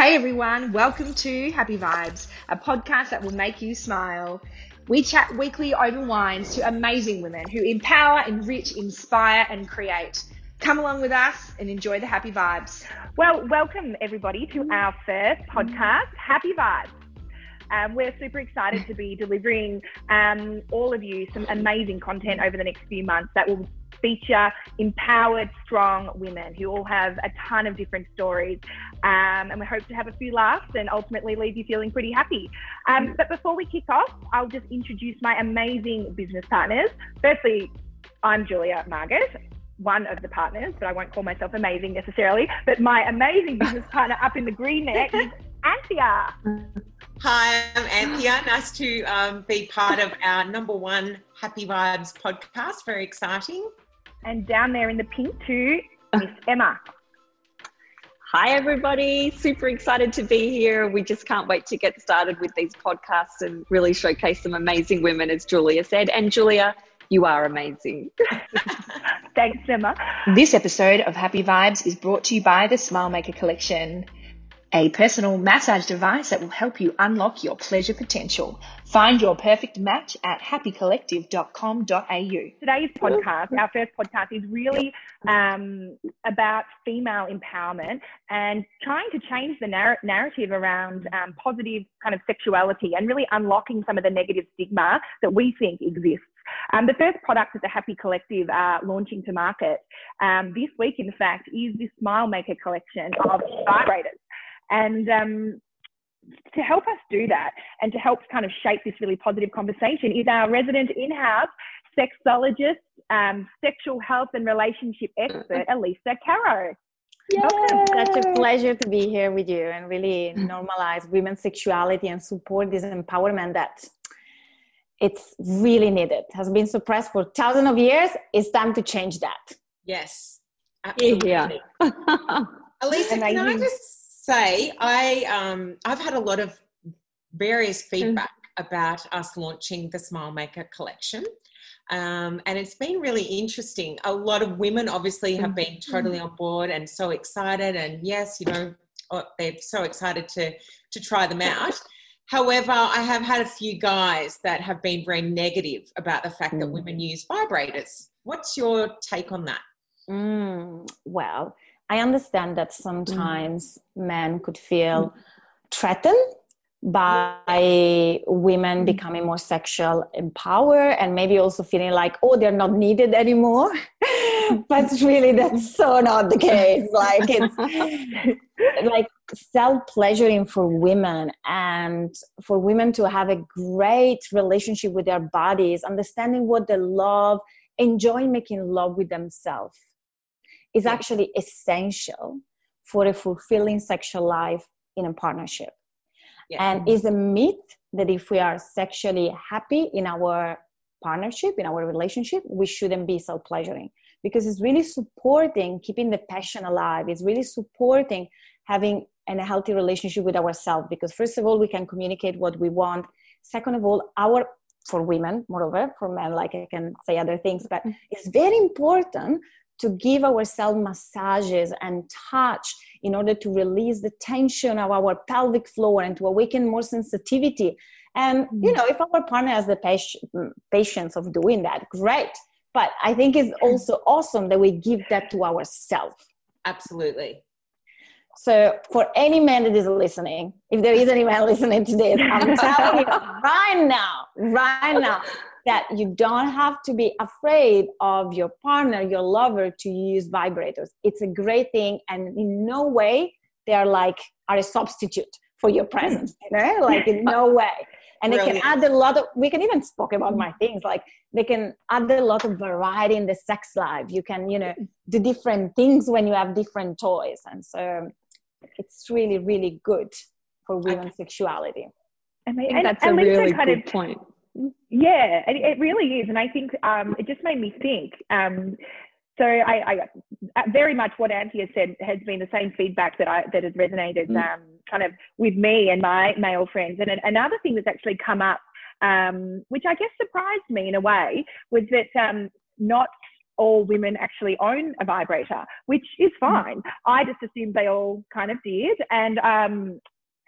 Hey everyone, welcome to Happy Vibes, a podcast that will make you smile. We chat weekly over wines to amazing women who empower, enrich, inspire, and create. Come along with us and enjoy the happy vibes. Well, welcome everybody to our first podcast, Happy Vibes. Um, we're super excited to be delivering um, all of you some amazing content over the next few months that will feature empowered, strong women who all have a ton of different stories. Um, and we hope to have a few laughs and ultimately leave you feeling pretty happy. Um, but before we kick off, I'll just introduce my amazing business partners. Firstly, I'm Julia Margaret, one of the partners, but I won't call myself amazing necessarily. But my amazing business partner up in the green there is Anthea. Hi, I'm Anthea. Nice to um, be part of our number one Happy Vibes podcast. Very exciting. And down there in the pink too, Miss Emma. Hi, everybody. Super excited to be here. We just can't wait to get started with these podcasts and really showcase some amazing women, as Julia said. And Julia, you are amazing. Thanks, Emma. This episode of Happy Vibes is brought to you by the Smile Maker Collection a personal massage device that will help you unlock your pleasure potential. Find your perfect match at happycollective.com.au. Today's podcast, our first podcast, is really um, about female empowerment and trying to change the narr- narrative around um, positive kind of sexuality and really unlocking some of the negative stigma that we think exists. Um, the first product that the Happy Collective are launching to market um, this week, in fact, is this Smile Maker collection of vibrators. And um, to help us do that and to help kind of shape this really positive conversation is our resident in-house sexologist, um, sexual health and relationship expert, Elisa Caro. Such a pleasure to be here with you and really normalize women's sexuality and support this empowerment that it's really needed. It has been suppressed for thousands of years. It's time to change that. Yes, absolutely. Yeah. Elisa, can I just say I um, I've had a lot of various mm. feedback mm. about us launching the Smile Maker collection. Um, and it's been really interesting. A lot of women obviously have been mm. totally on board and so excited. And yes, you know, oh, they're so excited to to try them out. However, I have had a few guys that have been very negative about the fact that women mm. use vibrators. What's your take on that? Mm, well, I understand that sometimes mm. men could feel mm. threatened by women mm. becoming more sexual empowered and maybe also feeling like oh they're not needed anymore but really that's so not the case like it's like self pleasuring for women and for women to have a great relationship with their bodies understanding what they love enjoying making love with themselves is actually essential for a fulfilling sexual life in a partnership. Yeah. And is a myth that if we are sexually happy in our partnership, in our relationship, we shouldn't be self pleasuring because it's really supporting keeping the passion alive. It's really supporting having a healthy relationship with ourselves because, first of all, we can communicate what we want. Second of all, our for women, moreover, for men, like I can say other things, but mm. it's very important to give ourselves massages and touch in order to release the tension of our pelvic floor and to awaken more sensitivity. And, you mm. know, if our partner has the patience of doing that, great. But I think it's also awesome that we give that to ourselves. Absolutely. So, for any man that is listening, if there is any man listening to this, I'm telling you right now, right now, that you don't have to be afraid of your partner, your lover to use vibrators. It's a great thing, and in no way they are like are a substitute for your presence. You know, like in no way. And Brilliant. they can add a lot of. We can even spoke about my things like they can add a lot of variety in the sex life. You can, you know, do different things when you have different toys, and so it's really, really good for women's sexuality. I think and, that's and a really good of, point yeah, it, it really is, and I think um, it just made me think. Um, so I, I, uh, very much what Auntie has said has been the same feedback that I that has resonated mm. um, kind of with me and my male friends. And another thing that's actually come up, um, which I guess surprised me in a way, was that um, not all women actually own a vibrator, which is mm. fine. I just assumed they all kind of did. And um,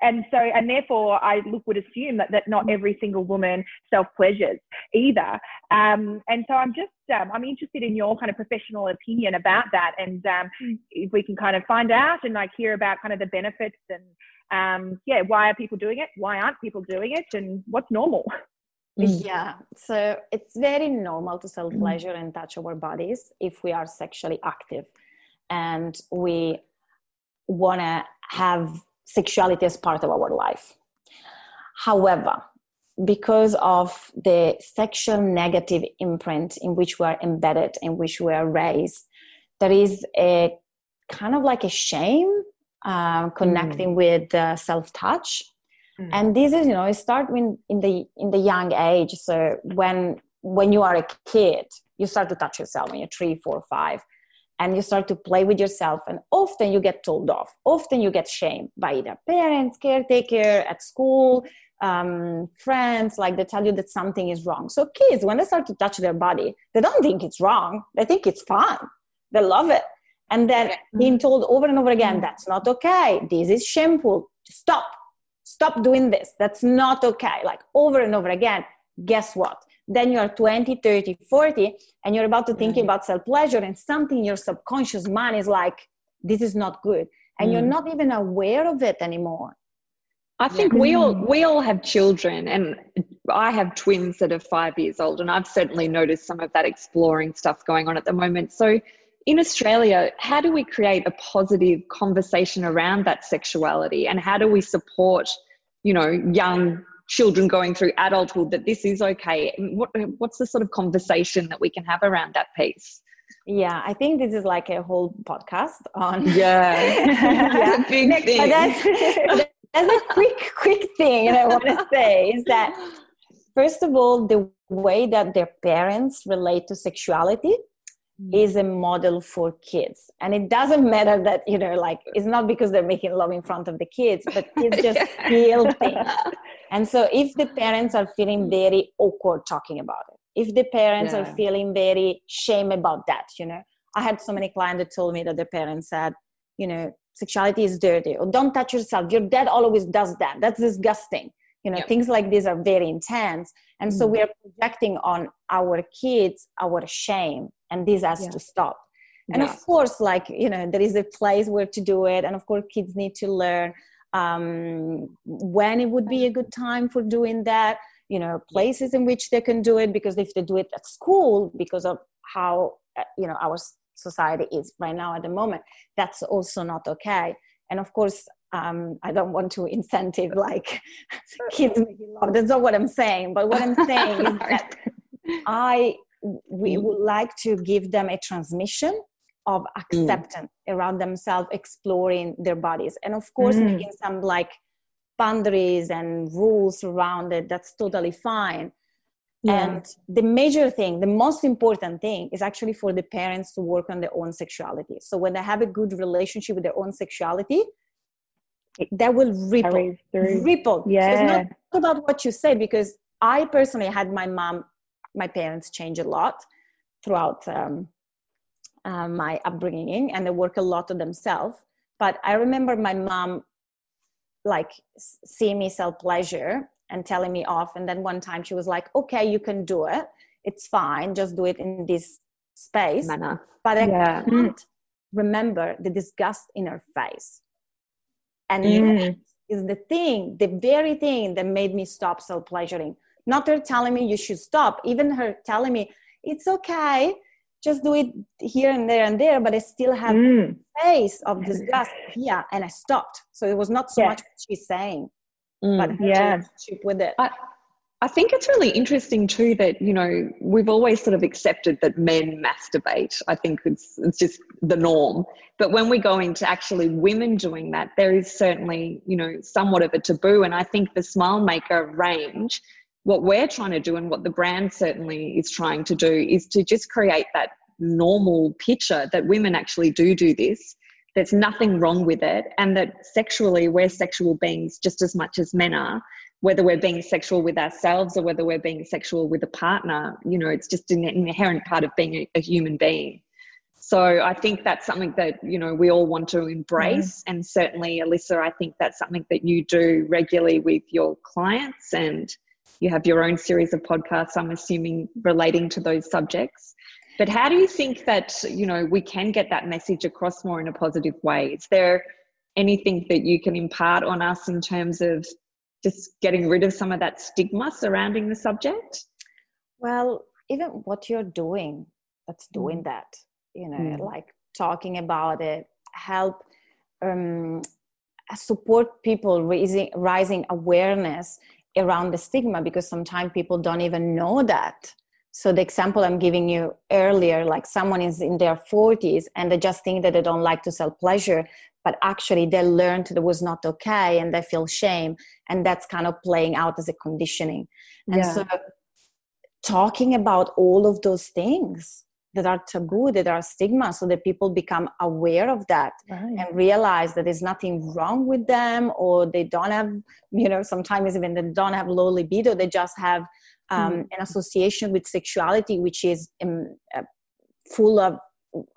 and so and therefore I look would assume that that not every single woman self pleasures either. Um, and so I'm just um, I'm interested in your kind of professional opinion about that, and um, mm. if we can kind of find out and like hear about kind of the benefits and um, yeah, why are people doing it? Why aren't people doing it? And what's normal? Yeah, so it's very normal to self pleasure and touch our bodies if we are sexually active and we want to have sexuality as part of our life. However, because of the sexual negative imprint in which we are embedded, in which we are raised, there is a kind of like a shame uh, connecting mm. with uh, self touch. Mm. And this is, you know, it starts in, in the in the young age. So when when you are a kid, you start to touch yourself when you're three, four, five and you start to play with yourself and often you get told off. Often you get shamed by either parents caretaker at school um, friends like they tell you that something is wrong. So kids when they start to touch their body they don't think it's wrong. They think it's fun they love it. And then being told over and over again that's not okay. This is shameful. Stop. Stop doing this. That's not okay. Like over and over again guess what then you're 20 30 40 and you're about to thinking about self pleasure and something in your subconscious mind is like this is not good and mm. you're not even aware of it anymore I think yeah. we all we all have children and I have twins that are 5 years old and I've certainly noticed some of that exploring stuff going on at the moment. So in Australia, how do we create a positive conversation around that sexuality and how do we support, you know, young children going through adulthood that this is okay what, what's the sort of conversation that we can have around that piece yeah i think this is like a whole podcast on yeah, yeah. big thing. But that's, that's a quick quick thing and i want to say is that first of all the way that their parents relate to sexuality Mm. is a model for kids and it doesn't matter that you know like it's not because they're making love in front of the kids but kids just feel things and so if the parents are feeling very awkward talking about it if the parents yeah. are feeling very shame about that you know i had so many clients that told me that their parents said you know sexuality is dirty or don't touch yourself your dad always does that that's disgusting you know yep. things like these are very intense and mm-hmm. so we are projecting on our kids our shame and this has yeah. to stop and of course like you know there is a place where to do it and of course kids need to learn um, when it would be a good time for doing that you know places in which they can do it because if they do it at school because of how uh, you know our society is right now at the moment that's also not okay and of course um, I don't want to incentive like kids making love. That's not what I'm saying. But what I'm saying is that I we mm. would like to give them a transmission of mm. acceptance mm. around themselves, exploring their bodies, and of course mm. making some like boundaries and rules around it. That's totally fine. Yeah. And the major thing, the most important thing is actually for the parents to work on their own sexuality. So when they have a good relationship with their own sexuality, that will ripple ripple yeah so it's not about what you say because i personally had my mom my parents change a lot throughout um, uh, my upbringing and they work a lot on themselves but i remember my mom like seeing me sell pleasure and telling me off and then one time she was like okay you can do it it's fine just do it in this space Manner. but i yeah. can't remember the disgust in her face and mm. that is the thing, the very thing that made me stop self pleasuring. Not her telling me you should stop, even her telling me it's okay, just do it here and there and there, but I still have mm. face of disgust here, and I stopped. So it was not so yeah. much what she's saying, mm. but yeah, with it. I, I think it's really interesting too that, you know, we've always sort of accepted that men masturbate. I think it's, it's just the norm. But when we go into actually women doing that, there is certainly, you know, somewhat of a taboo. And I think the Smile Maker range, what we're trying to do and what the brand certainly is trying to do is to just create that normal picture that women actually do do this there's nothing wrong with it and that sexually we're sexual beings just as much as men are whether we're being sexual with ourselves or whether we're being sexual with a partner you know it's just an inherent part of being a, a human being so i think that's something that you know we all want to embrace mm. and certainly elisa i think that's something that you do regularly with your clients and you have your own series of podcasts i'm assuming relating to those subjects but how do you think that you know we can get that message across more in a positive way is there anything that you can impart on us in terms of just getting rid of some of that stigma surrounding the subject well even what you're doing that's doing mm. that you know mm. like talking about it help um, support people raising rising awareness around the stigma because sometimes people don't even know that. So the example i'm giving you earlier like someone is in their 40s and they just think that they don't like to sell pleasure but actually they learned that it was not okay and they feel shame. And that's kind of playing out as a conditioning. And yeah. so talking about all of those things that are taboo that are stigma so that people become aware of that right. and realize that there's nothing wrong with them or they don't have you know sometimes even they don't have low libido they just have um, mm. an association with sexuality which is um, uh, full of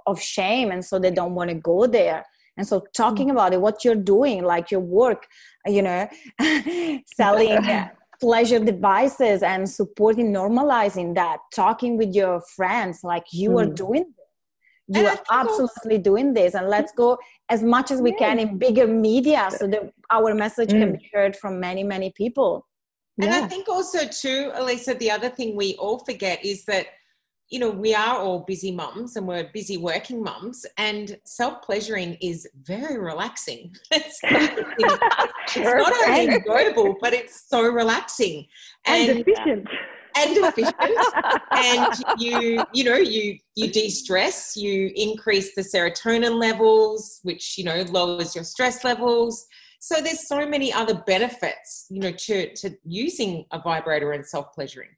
of shame and so they don't want to go there and so talking mm. about it what you're doing like your work you know selling pleasure devices and supporting normalizing that talking with your friends like you mm. are doing this you and are absolutely doing this and let's go as much as we can in bigger media so that our message mm. can be heard from many many people and yeah. i think also too elisa the other thing we all forget is that you know, we are all busy mums and we're busy working mums, and self pleasuring is very relaxing. It's, it's not only enjoyable, but it's so relaxing and, and efficient. And efficient, and you, you know, you you de-stress, you increase the serotonin levels, which you know lowers your stress levels. So there's so many other benefits, you know, to to using a vibrator and self pleasuring.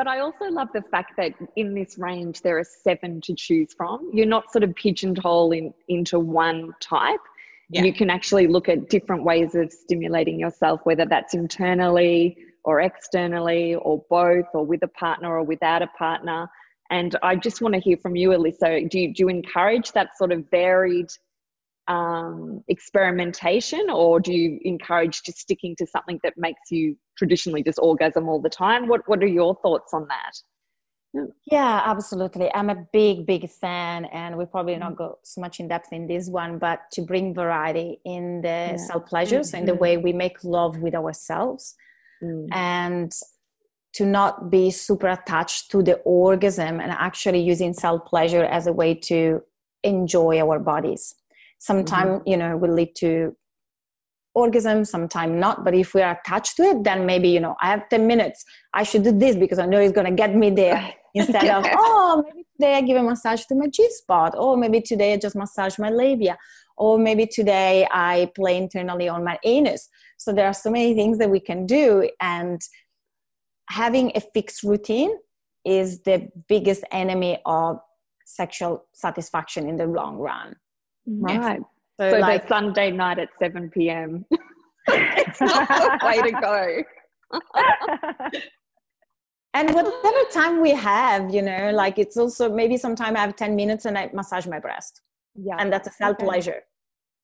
But I also love the fact that in this range there are seven to choose from. You're not sort of pigeonholed in, into one type. Yeah. You can actually look at different ways of stimulating yourself, whether that's internally or externally or both, or with a partner or without a partner. And I just want to hear from you, Elisa. Do you, do you encourage that sort of varied um, experimentation, or do you encourage just sticking to something that makes you traditionally just orgasm all the time? What What are your thoughts on that? Yeah, absolutely. I'm a big, big fan, and we probably not go so much in depth in this one, but to bring variety in the yeah. self pleasures mm-hmm. and the way we make love with ourselves, mm. and to not be super attached to the orgasm and actually using self pleasure as a way to enjoy our bodies sometimes mm-hmm. you know will lead to orgasm sometimes not. But if we are attached to it then maybe you know i have 10 minutes. I should do this because i know it's going to get me there. Instead of oh maybe today i give a massage to my g spot. Or maybe today i just massage my labia. Or maybe today i play internally on my anus. So there are so many things that we can do. And having a fixed routine is the biggest enemy of sexual satisfaction in the long run Right. So, so like, the Sunday night at 7 p.m. it's not way to go. and whatever time we have, you know, like it's also maybe sometime I have 10 minutes and I massage my breast. Yeah. And that's a self pleasure.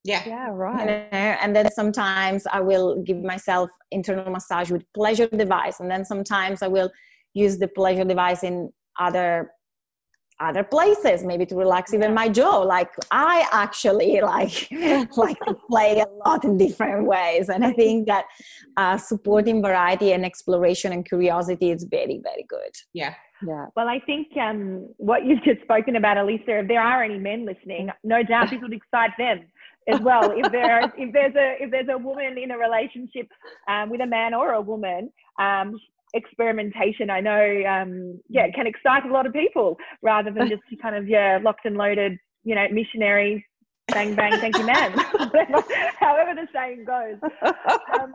Yeah. Yeah, right. You know? And then sometimes I will give myself internal massage with pleasure device. And then sometimes I will use the pleasure device in other other places maybe to relax even my jaw. Like i actually like like to play a lot in different ways. And i think that uh, supporting variety and exploration and curiosity is very very good. Yeah. Yeah. Well i think um, what you've just spoken about elisa if there are any men listening no doubt this would excite them as well. If there if there's a if there's a woman in a relationship um, with a man or a woman um, experimentation I know um, yeah can excite a lot of people rather than just kind of yeah locked and loaded you know missionaries bang bang thank you man however the saying goes. Um,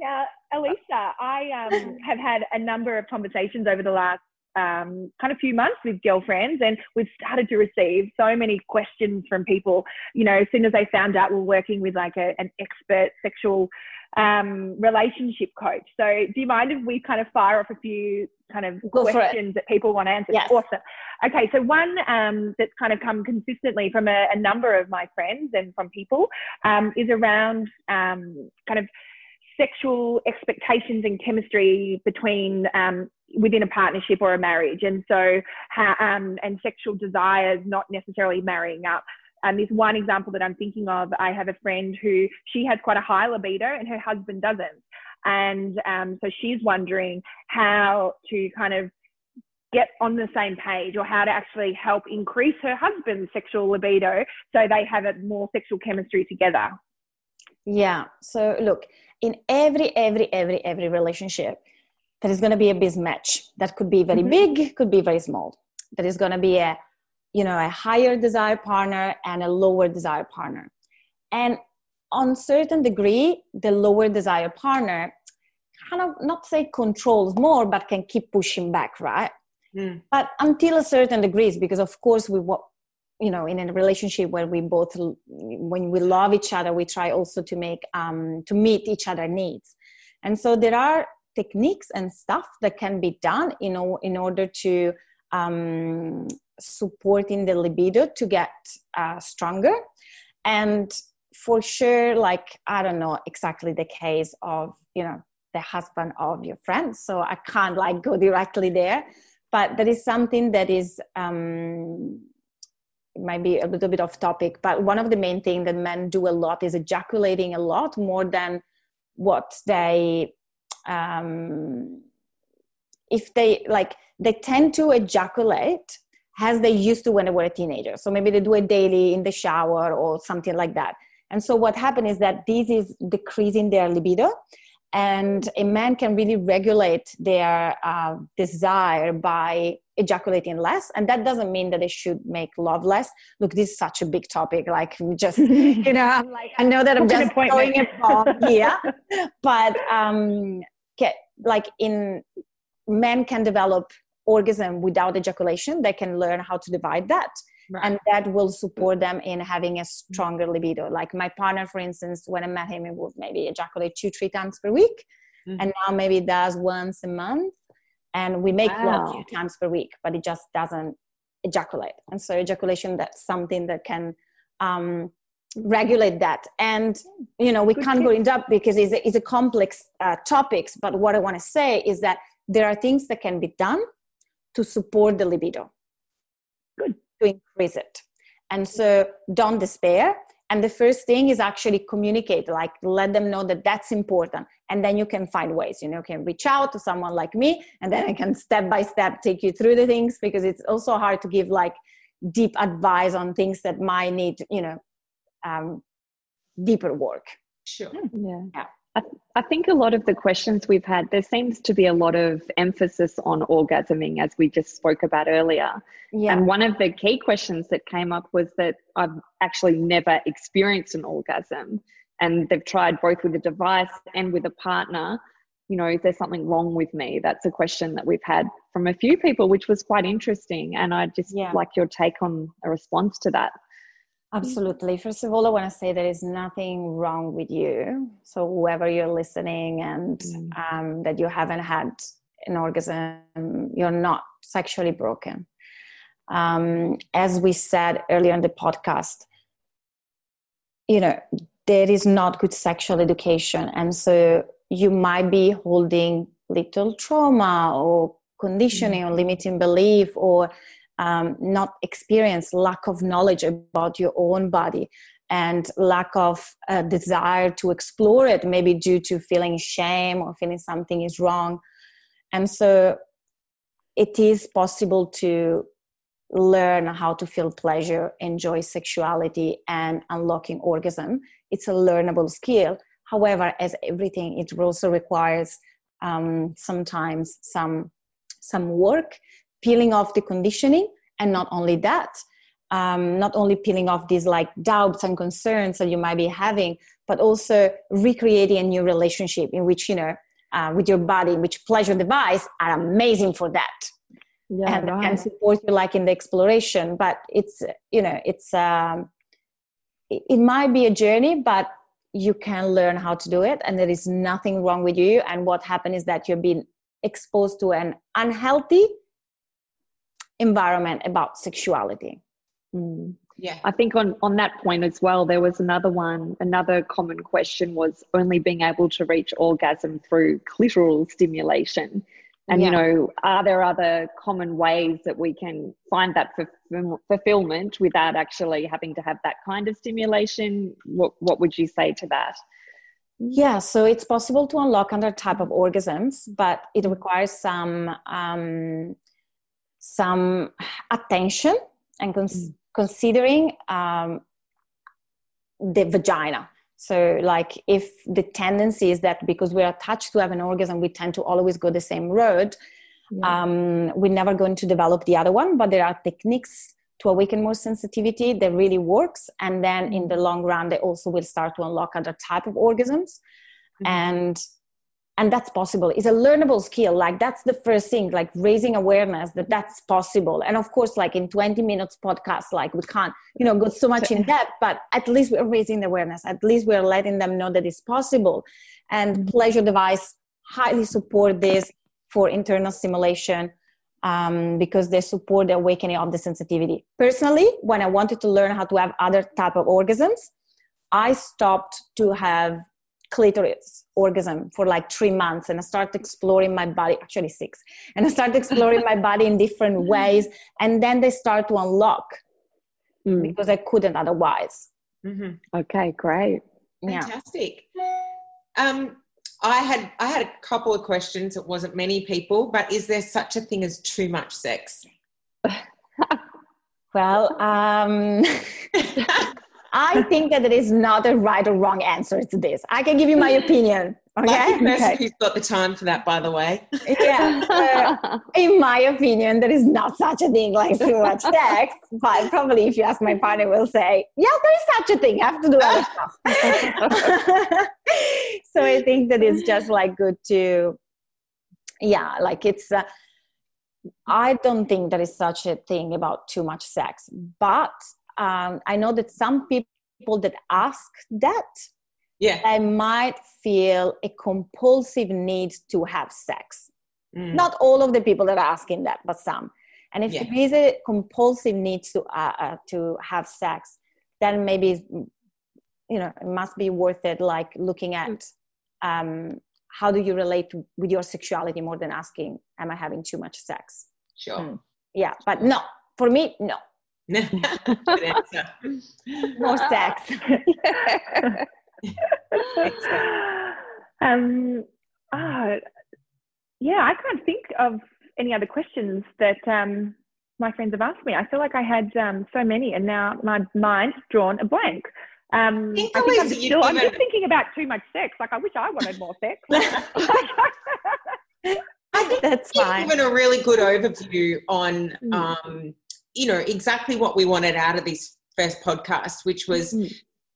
now Elisa I um, have had a number of conversations over the last um, kind of few months with girlfriends, and we've started to receive so many questions from people. You know, as soon as they found out we're working with like a, an expert sexual um, relationship coach. So, do you mind if we kind of fire off a few kind of Go questions that people want answered? Yes. Awesome. Okay, so one um, that's kind of come consistently from a, a, number of my friends and from people um, is around um, kind of sexual expectations and chemistry between um, within a partnership or a marriage, and so how um, and sexual desires not necessarily marrying up. And this one example that I'm thinking of, I have a friend who she has quite a high libido and her husband doesn't. And um, so she's wondering how to kind of get on the same page or how to actually help increase her husband's sexual libido so they have a more sexual chemistry together. Yeah. So look, in every, every, every, every relationship, there is going to be a mismatch. That could be very mm-hmm. big, could be very small. There is going to be a you know a higher desire partner and a lower desire partner. And on certain degree the lower desire partner kind of not say controls more but can keep pushing back right? Mm. but until a certain degrees because of course we want you know in a relationship where we both when we love each other we try also to make um to meet each other needs. And so there are techniques and stuff that can be done you know in order to um, supporting the libido to get uh, stronger. And for sure like i don't know exactly the case of you know the husband of your friend so i can't like go directly there. But that is something that is um it might be a little bit off topic but one of the main things that men do a lot is ejaculating a lot more than what they um if they like they tend to ejaculate as they used to when they were a teenager. So maybe they do it daily in the shower or something like that. And so what happened is that this is decreasing their libido. And a man can really regulate their uh, desire by ejaculating less. And that doesn't mean that they should make love less. Look, this is such a big topic. Like, just, you know, I'm like, I know that I'm just it bomb here. but um, get, like in men can develop orgasm without ejaculation they can learn how to divide that right. and that will support them in having a stronger libido like my partner for instance when i met him he would maybe ejaculate two three times per week mm-hmm. and now maybe does once a month and we make wow. love few times per week but it just doesn't ejaculate and so ejaculation that's something that can um, regulate that and you know we Good can't tip. go in depth because it's a, it's a complex uh, topics but what i want to say is that there are things that can be done to support the libido. Good. to increase it. And so don't despair. And the first thing is actually communicate like let them know that that's important. And then you can find ways you know can reach out to someone like me and then i can step by step take you through the things because it's also hard to give like deep advice on things that might need you know um, deeper work. Sure. Yeah, yeah. I, th- I, think a lot of the questions we've had, there seems to be a lot of emphasis on orgasming, as we just spoke about earlier. Yeah. And one of the key questions that came up was that I've actually never experienced an orgasm. And they've tried both with a device and with a partner. You know, is there something wrong with me? That's a question that we've had from a few people, which was quite interesting. And I just yeah. like your take on a response to that. Absolutely. First of all, I want to say there is nothing wrong with you. So, whoever you're listening and mm. um, that you haven't had an orgasm, you're not sexually broken. Um, as we said earlier in the podcast, you know, there is not good sexual education. And so you might be holding little trauma or conditioning mm. or limiting belief or um, not experience, lack of knowledge about your own body, and lack of uh, desire to explore it, maybe due to feeling shame or feeling something is wrong. And so it is possible to learn how to feel pleasure, enjoy sexuality, and unlocking orgasm. It's a learnable skill. However, as everything, it also requires um, sometimes some some work peeling off the conditioning and not only that um, not only peeling off these like doubts and concerns that you might be having but also recreating a new relationship in which you know uh, with your body which pleasure device are amazing for that yeah, and right. can support you like in the exploration. But it's you know it's um, it, it might be a journey, but you can learn how to do it, and there is nothing wrong with you. And what happened is that you've been exposed to an unhealthy environment about sexuality. Mm. Yeah. I think on, on that point as well, there was another one, another common question was only being able to reach orgasm through clitoral stimulation. And, yeah. you know, are there other common ways that we can find that fulfillment without actually having to have that kind of stimulation? What, what would you say to that? Yeah, so it's possible to unlock other type of orgasms, but it requires some um, some attention and cons- mm. considering um, the vagina. So, like, if the tendency is that because we're attached to have an orgasm, we tend to always go the same road, yeah. um, we're never going to develop the other one. But there are techniques to awaken more sensitivity that really works, and then in the mm. long run, they also will start to unlock other type of orgasms. Mm-hmm. And and that's possible. It's a learnable skill. Like that's the first thing like raising awareness that that's possible. And of course like in 20 minutes podcast like we can't you know go so much in depth but at least we're raising the awareness. At least we're letting them know that it's possible. And mm-hmm. pleasure device highly support this for internal stimulation um, because they support the awakening of the sensitivity. Personally when i wanted to learn how to have other type of orgasms i stopped to have clitoris orgasm for like three months and I started exploring my body, actually six, and I started exploring my body in different ways. And then they start to unlock mm. because I couldn't otherwise. Mm-hmm. Okay, great. Fantastic. Yeah. Um, I had I had a couple of questions. It wasn't many people, but is there such a thing as too much sex? well, um, I think that there is not a right or wrong answer to this. I can give you my opinion. Okay. Like who's got the time for that, by the way. yeah. in my opinion, there is not such a thing like too much sex. But probably if you ask my partner, will say, yeah, there is such a thing. I have to do other stuff. so I think that it's just like good to, yeah, like it's. Uh, I don't think there is such a thing about too much sex, but um, I know that some people that ask that, yeah, I might feel a compulsive need to have sex. Mm. Not all of the people that are asking that, but some. And if yeah. there is a compulsive need to uh, uh, to have sex, then maybe you know it must be worth it. Like looking at mm. um, how do you relate with your sexuality more than asking, "Am I having too much sex?" Sure. Mm. Yeah, but no, for me, no. More sex. um, oh, yeah, I can't think of any other questions that um, my friends have asked me. I feel like I had um, so many, and now my mind's drawn a blank. Um, I think I'm, still, I'm just thinking about too much sex. Like I wish I wanted more sex. I think that's fine. given a really good overview on mm. um, you know, exactly what we wanted out of this first podcast, which was mm-hmm.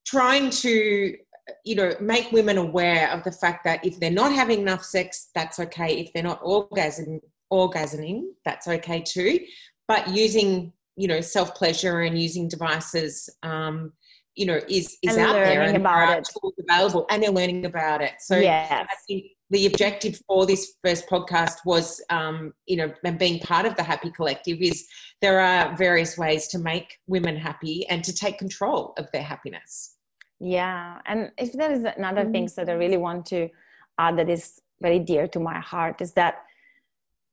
trying to, you know, make women aware of the fact that if they're not having enough sex, that's okay. If they're not orgasm, orgasming, that's okay too. But using, you know, self pleasure and using devices, um, you know, is is and out there and about it. available, and they're learning about it. So yes. I think the objective for this first podcast was, um, you know, and being part of the Happy Collective is there are various ways to make women happy and to take control of their happiness. Yeah, and if there is another mm-hmm. thing that I really want to add that is very dear to my heart is that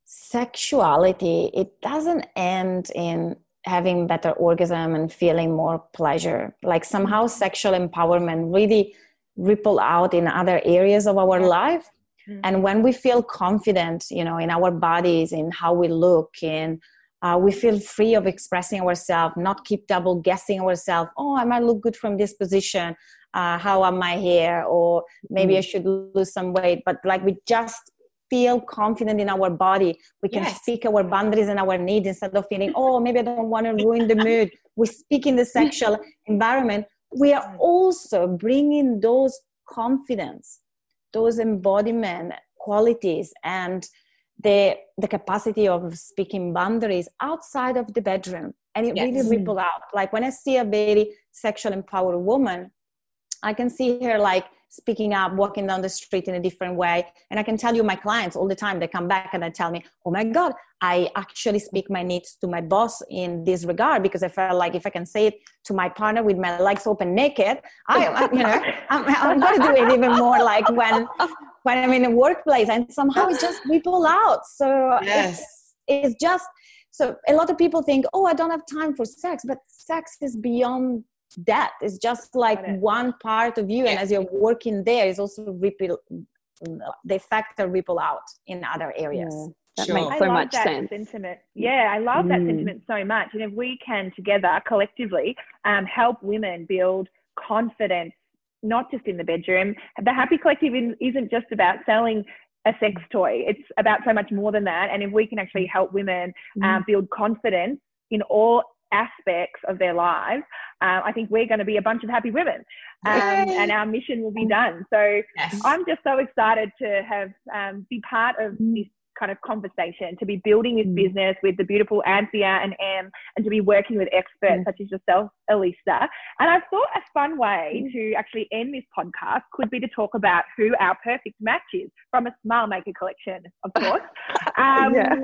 sexuality it doesn't end in having better orgasm and feeling more pleasure. Like somehow mm-hmm. sexual empowerment really ripple out in other areas of our life Mm-hmm. And when we feel confident, you know, in our bodies, in how we look, in uh, we feel free of expressing ourselves, not keep double guessing ourselves. Oh, I might look good from this position. Uh, how am I here? Or maybe mm-hmm. I should lose some weight. But like we just feel confident in our body. We can yes. speak our boundaries and our needs instead of feeling, oh, maybe I don't want to ruin the mood. We speak in the sexual environment. We are also bringing those confidence those embodiment qualities and the the capacity of speaking boundaries outside of the bedroom and it yes. really ripple out like when i see a very sexual empowered woman i can see her like speaking up walking down the street in a different way and i can tell you my clients all the time they come back and they tell me oh my god i actually speak my needs to my boss in this regard because i felt like if i can say it to my partner with my legs open naked i you know i'm, I'm going to do it even more like when when i'm in a workplace and somehow it just ripple out so yes. it's, it's just so a lot of people think oh i don't have time for sex but sex is beyond that it's just like one part of you yeah. and as you're working there is also ripple the factor ripple out in other areas yeah. That sure. makes so much sense. Sentiment. Yeah, I love that mm. sentiment so much. And if we can together collectively um, help women build confidence, not just in the bedroom, the Happy Collective isn't just about selling a sex toy. It's about so much more than that. And if we can actually help women um, mm. build confidence in all aspects of their lives, uh, I think we're going to be a bunch of happy women um, and our mission will be done. So yes. I'm just so excited to have um, be part of this kind of conversation, to be building this mm. business with the beautiful Anthea and Em, and to be working with experts mm. such as yourself, Elisa. And I thought a fun way mm. to actually end this podcast could be to talk about who our perfect match is from a Smile Maker collection, of course. Um, yeah.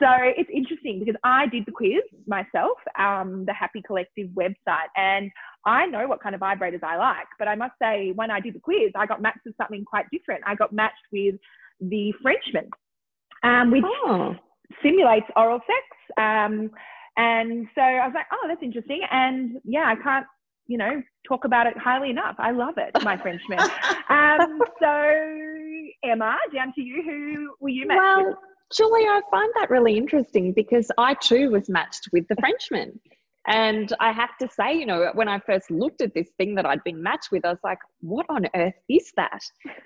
So it's interesting because I did the quiz myself, um, the Happy Collective website, and I know what kind of vibrators I like. But I must say, when I did the quiz, I got matched with something quite different. I got matched with the Frenchman, um, which oh. simulates oral sex. Um, and so I was like, oh, that's interesting. And yeah, I can't, you know, talk about it highly enough. I love it, my Frenchman. um, so Emma, down to you. Who were you matched well, with? Julie, I find that really interesting because I too was matched with the Frenchman. And I have to say, you know, when I first looked at this thing that I'd been matched with, I was like, what on earth is that?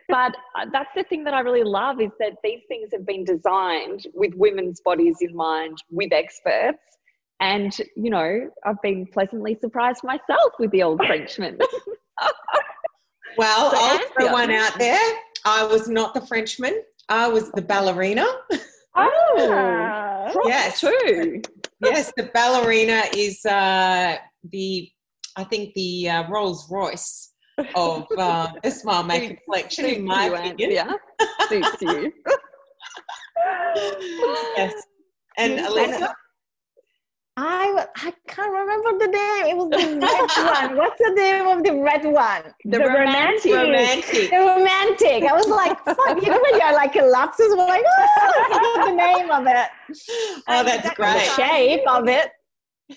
But uh, that's the thing that I really love is that these things have been designed with women's bodies in mind, with experts. And, you know, I've been pleasantly surprised myself with the old Frenchman. well, so I'll throw one out there. I was not the Frenchman, I was the ballerina. Oh, yes, too. yes, the ballerina is uh, the, I think the uh, Rolls Royce of uh, the Smile Maker collection, in my opinion. Yeah, suits you. yes, and Elisa. I I can't remember the name. It was the red one. What's the name of the red one? The, the romantic. romantic. The romantic. I was like, fuck. You know when you're like a lapses, I'm like, oh, I the name of it. Oh, that's great. The shape of it.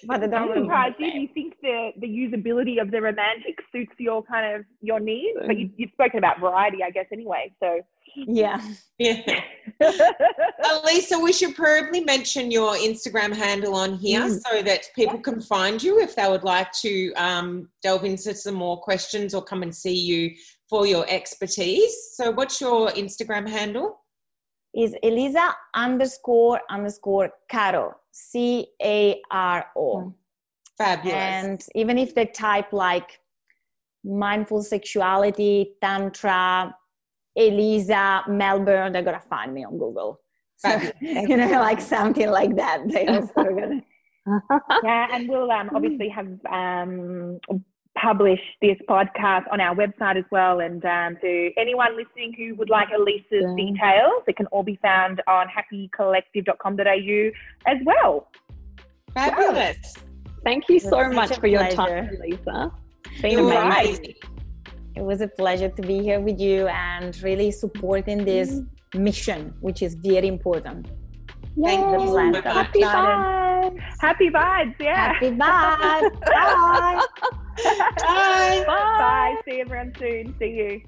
But the I'm surprised you. You think the the usability of the romantic suits your kind of your needs, but you, you've spoken about variety, I guess, anyway. So yeah. Yeah. Elisa, we should probably mention your Instagram handle on here mm. so that people yeah. can find you if they would like to um, delve into some more questions or come and see you for your expertise. So, what's your Instagram handle? Is Elisa underscore underscore Caro, C A R O. Fabulous. And even if they type like mindful sexuality, tantra, Elisa Melbourne, they're gonna find me on Google. So, you know, like something like that. They also gonna. yeah, and we'll um, obviously have um, publish this podcast on our website as well. And um, to anyone listening who would like Elisa's yeah. details, it can all be found on happycollective.com.au as well. Fabulous. Thank you so much for your time, Lisa. Been amazing. Right. It was a pleasure to be here with you and really supporting this mm-hmm. mission, which is very important. Thank you. Happy vibes. Happy vibes. Yeah. Happy vibes. Bye. Bye. Bye. Bye. See everyone soon. See you.